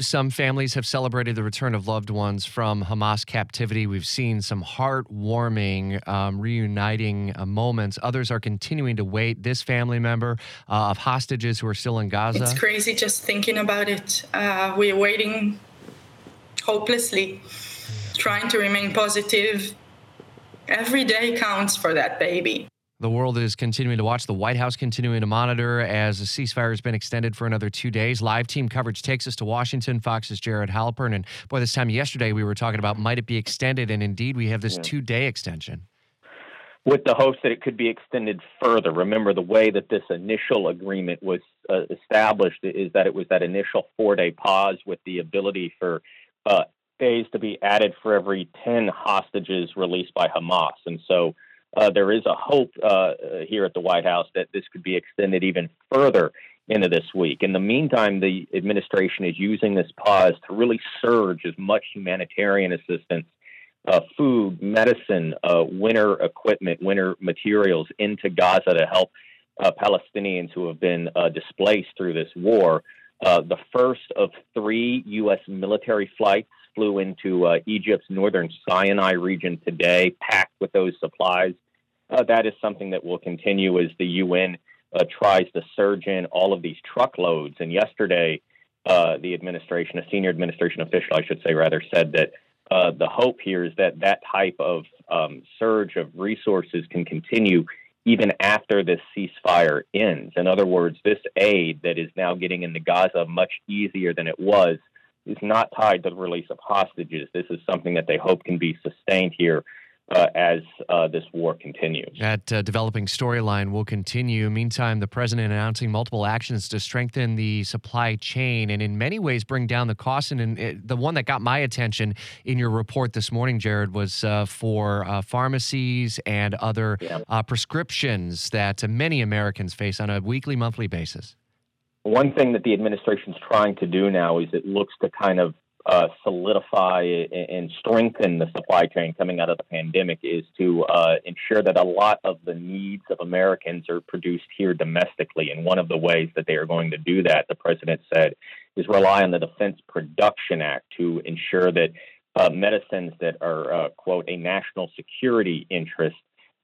Some families have celebrated the return of loved ones from Hamas captivity. We've seen some heartwarming, um, reuniting uh, moments. Others are continuing to wait. This family member uh, of hostages who are still in Gaza. It's crazy just thinking about it. Uh, we're waiting hopelessly, trying to remain positive. Every day counts for that baby. The world is continuing to watch. The White House continuing to monitor as the ceasefire has been extended for another two days. Live team coverage takes us to Washington. Fox's Jared Halpern. And boy, this time yesterday we were talking about might it be extended? And indeed, we have this yeah. two day extension. With the hopes that it could be extended further. Remember, the way that this initial agreement was uh, established is that it was that initial four day pause with the ability for uh, days to be added for every 10 hostages released by Hamas. And so uh, there is a hope uh, here at the White House that this could be extended even further into this week. In the meantime, the administration is using this pause to really surge as much humanitarian assistance, uh, food, medicine, uh, winter equipment, winter materials into Gaza to help uh, Palestinians who have been uh, displaced through this war. the first of three U.S. military flights flew into Egypt's northern Sinai region today, packed with those supplies uh, that is something that will continue as the UN uh, tries to surge in all of these truckloads. And yesterday, uh, the administration, a senior administration official, I should say, rather, said that uh, the hope here is that that type of um, surge of resources can continue even after this ceasefire ends. In other words, this aid that is now getting into Gaza much easier than it was is not tied to the release of hostages. This is something that they hope can be sustained here uh, as uh, this war continues. That uh, developing storyline will continue. Meantime, the president announcing multiple actions to strengthen the supply chain and, in many ways, bring down the cost. And, it, the one that got my attention in your report this morning, Jared, was uh, for uh, pharmacies and other yeah. Uh, prescriptions that many Americans face on a weekly, monthly basis. One thing that the administration is trying to do now is it looks to kind of uh, solidify and strengthen the supply chain coming out of the pandemic is to uh, ensure that a lot of the needs of Americans are produced here domestically. And one of the ways that they are going to do that, the president said, is rely on the Defense Production Act to ensure that uh, medicines that are, uh, quote, a national security interest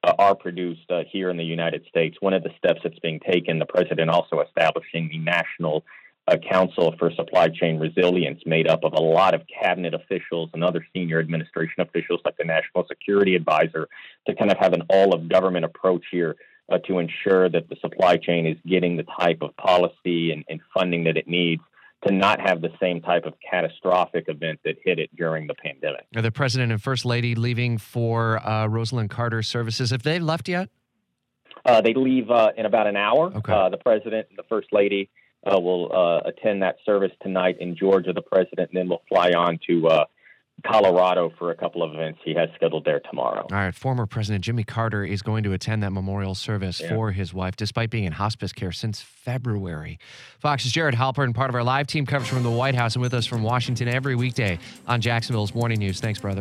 uh, are produced uh, here in the United States. One of the steps that's being taken, the president also establishing the National a Council for Supply Chain Resilience made up of a lot of cabinet officials and other senior administration officials like the National Security Advisor to kind of have an all of government approach here uh, to ensure that the supply chain is getting the type of policy and, and, funding that it needs to not have the same type of catastrophic event that hit it during the pandemic. Are the president and first lady leaving for uh, Rosalynn Carter services? Have they left yet? Uh, they leave uh, in about an hour. Okay. Uh, the president and the first lady uh, will uh, attend that service tonight in Georgia, the president, and then we'll fly on to uh, Colorado for a couple of events he has scheduled there tomorrow. All right. Former President Jimmy Carter is going to attend that memorial service yeah. for his wife, despite being in hospice care since February. Fox's Jared Halpern, part of our live team coverage from the White House, and with us from Washington every weekday on Jacksonville's Morning News. Thanks, brother.